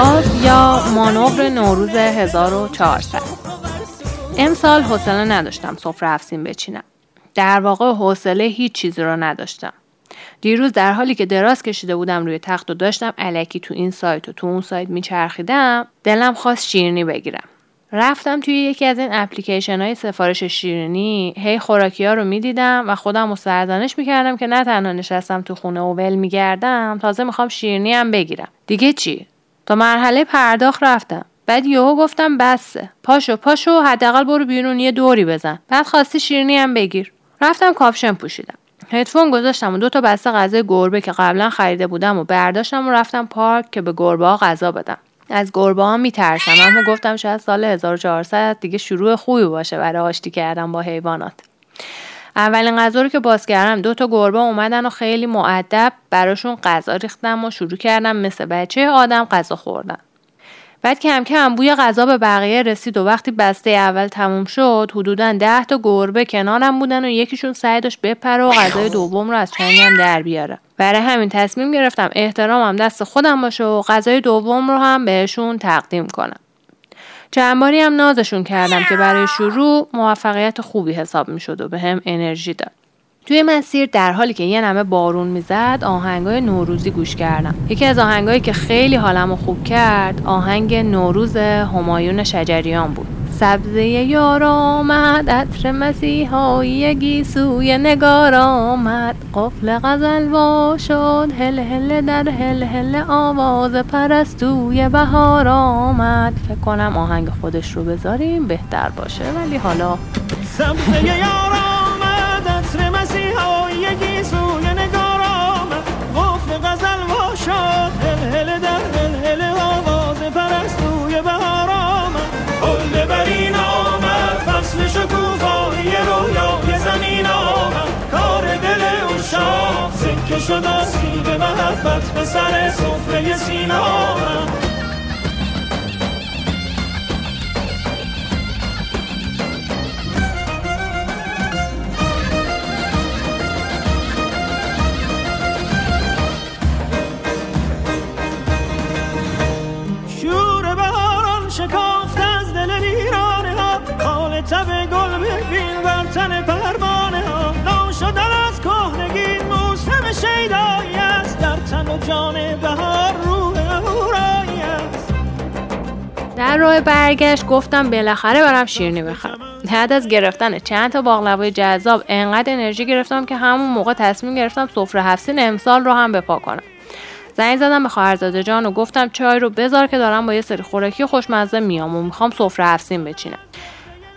پیشواز یا مانور نوروز 1400 امسال حوصله نداشتم سفره افسین بچینم. در واقع حوصله هیچ چیزی رو نداشتم. دیروز در حالی که دراز کشیده بودم روی تخت و داشتم علکی تو این سایت و تو اون سایت میچرخیدم دلم خواست شیرنی بگیرم. رفتم توی یکی از این اپلیکیشن های سفارش شیرینی هی خوراکی ها رو می‌دیدم و خودم رو سرزنش می‌کردم که نه تنها نشستم تو خونه و ول میگردم تازه می‌خوام شیرنی هم بگیرم. دیگه چی؟ تا مرحله پرداخت رفتم. بعد یهو گفتم بسه. پاشو پاشو حداقل برو بیرون یه دوری بزن. بعد خواستی شیرنی هم بگیر. رفتم کاپشن پوشیدم. هدفون گذاشتم و دو تا بسته غذای گربه که قبلا خریده بودم و برداشتم و رفتم پارک که به گربه ها غذا بدم. از گربه ها میترسم اما گفتم شاید سال 1400 دیگه شروع خوبی باشه برای آشتی کردن با حیوانات. اولین غذا رو که باز کردم دو تا گربه اومدن و خیلی معدب براشون غذا ریختم و شروع کردم مثل بچه آدم غذا خوردن. بعد کم کم بوی غذا به بقیه رسید و وقتی بسته اول تموم شد حدودا ده تا گربه کنارم بودن و یکیشون سعی داشت بپره و غذای دوم رو از چنگم در بیاره. برای همین تصمیم گرفتم احترامم دست خودم باشه و غذای دوم رو هم بهشون تقدیم کنم. چند هم نازشون کردم که برای شروع موفقیت خوبی حساب می شد و به هم انرژی داد. توی مسیر در حالی که یه نمه بارون می‌زد آهنگای نوروزی گوش کردم. یکی از آهنگایی که خیلی حالمو خوب کرد آهنگ نوروز همایون شجریان بود. سبزه یار آمد عطر مسیحایی گیسوی نگار آمد. قفل غزل وا شد هل هل در هل هل آواز پرستوی بهار آمد. فکر کنم آهنگ خودش رو بذاریم بهتر باشه. ولی حالا سبزه یار آمد عطر مسیحایی گیسوی شد آسیب محبت به سر سفره سینه در راه برگشت گفتم بالاخره برم شیرینی بخرم. بعد از گرفتن چند تا باقلوای جذاب انقدر انرژی گرفتم که همون موقع تصمیم گرفتم سفره هفتین امسال رو هم بپا کنم. زنگ زدم به خواهرزاده جان و گفتم چای رو بذار که دارم با یه سری خوراکی خوشمزه میام و می‌خوام سفره هفتین بچینم.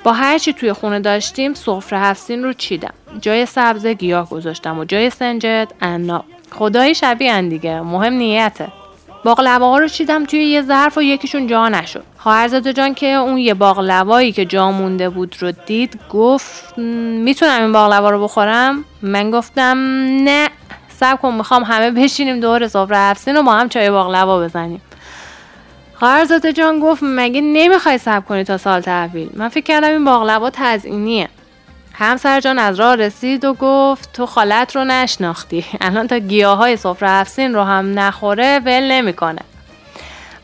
با هر چی توی خونه داشتیم سفره هفتین رو چیدم. جای سبز گیاه گذاشتم و جای سنجد عناب. خدایی شبیه ان دیگه. مهم نیته. باقلوا رو چیدم توی یه ظرف و یکیشون جا نشد. خواهرزاده جان که اون یه باقلوایی که جا مونده بود رو دید گفت "م، می‌تونم این باقلوا رو بخورم؟ من گفتم نه. صبر کن می‌خوام همه بشینیم دور سفره هفتین و با هم چای باقلوا بزنیم. خواهرزاده جان گفت مگه نمی‌خوای صبر کنی تا سال تحویل؟ من فکر کردم این باقلوا تزئینیه. همسر جان از راه رسید و گفت تو خالت رو نشناختی. الان تا گیاه های سفره هفتین رو هم نخوره ول نمی‌کنه.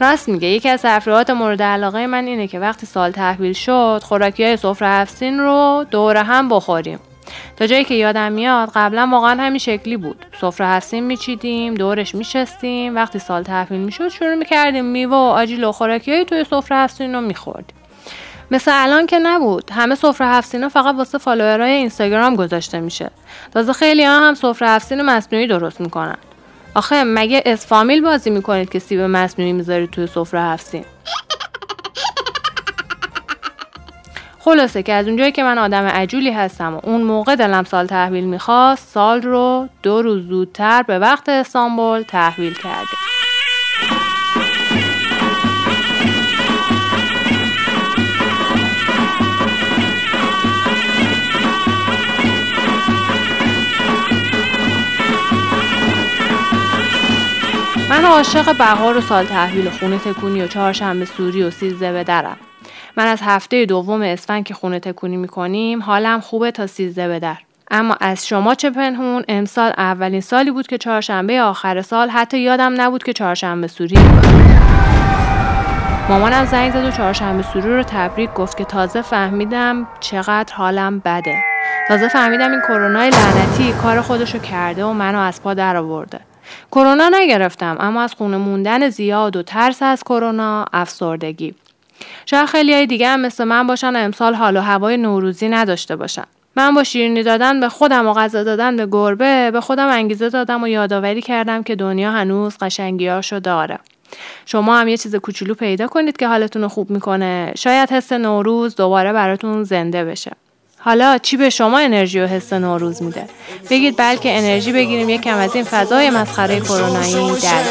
راست میگه یکی از تفریحات مورد علاقه من اینه که وقتی سال تحویل شد خوراکی های سفره هفتین رو دور هم بخوریم. تا جایی که یادم میاد قبلا واقعا همین شکلی بود. سفره هستیم میچیدیم دورش میشستیم. وقتی سال تحویل می‌شد شروع می‌کردیم میوه و آجیل و خوراکیایی توی سفره هستیم رو میخوردیم. مثل الان که نبود. همه سفره هفتینا فقط واسه فالوورای اینستاگرام گذاشته میشه. تازه خیلی ها هم سفره هفتین مصنوعی درست می‌کنن. آخه مگه اسفامیل بازی می‌کنید که سیب مصنوعی می‌ذارید توی سفره هفتین خلاصه که از اونجایی که من آدم عجولی هستم و اون موقع دلم سال تحویل می‌خواست سال رو دو روز زودتر به وقت استانبول تحویل کردیم من عاشق بهار و سال تحویل خونه تکونی و چهارشنبه سوری و سیزده به من از هفته دوم اسفند که خونه تکونی می‌کنیم حالم خوبه تا سیزده به در. اما از شما چه پنهون؟ امسال اولین سالی بود که چهارشنبه آخر سال حتی یادم نبود که چهارشنبه سوری مامانم زنگ زد و چهارشنبه سوری رو تبریک گفت که تازه فهمیدم چقدر حالم بده. تازه فهمیدم این کرونا لعنتی کار خودشو کرده و منو از پا در آورده. کرونا نگرفتم اما از خونه موندن زیاد و ترس از کرونا افسردگی. شاید خیلی دیگه هم مثل من باشن و امسال حال و هوای نوروزی نداشته باشن. من با شیرینی دادن به خودم و غذا دادن به گربه به خودم انگیزه دادم و یادآوری کردم که دنیا هنوز قشنگیاشو داره. شما هم یه چیز کوچولو پیدا کنید که حالتون رو خوب می‌کنه. شاید حس نوروز دوباره براتون زنده بشه. حالا چی به شما انرژی و حس نوروز میده؟ بگید بلکه انرژی بگیریم یکم از این فضای مسخره کرونایی در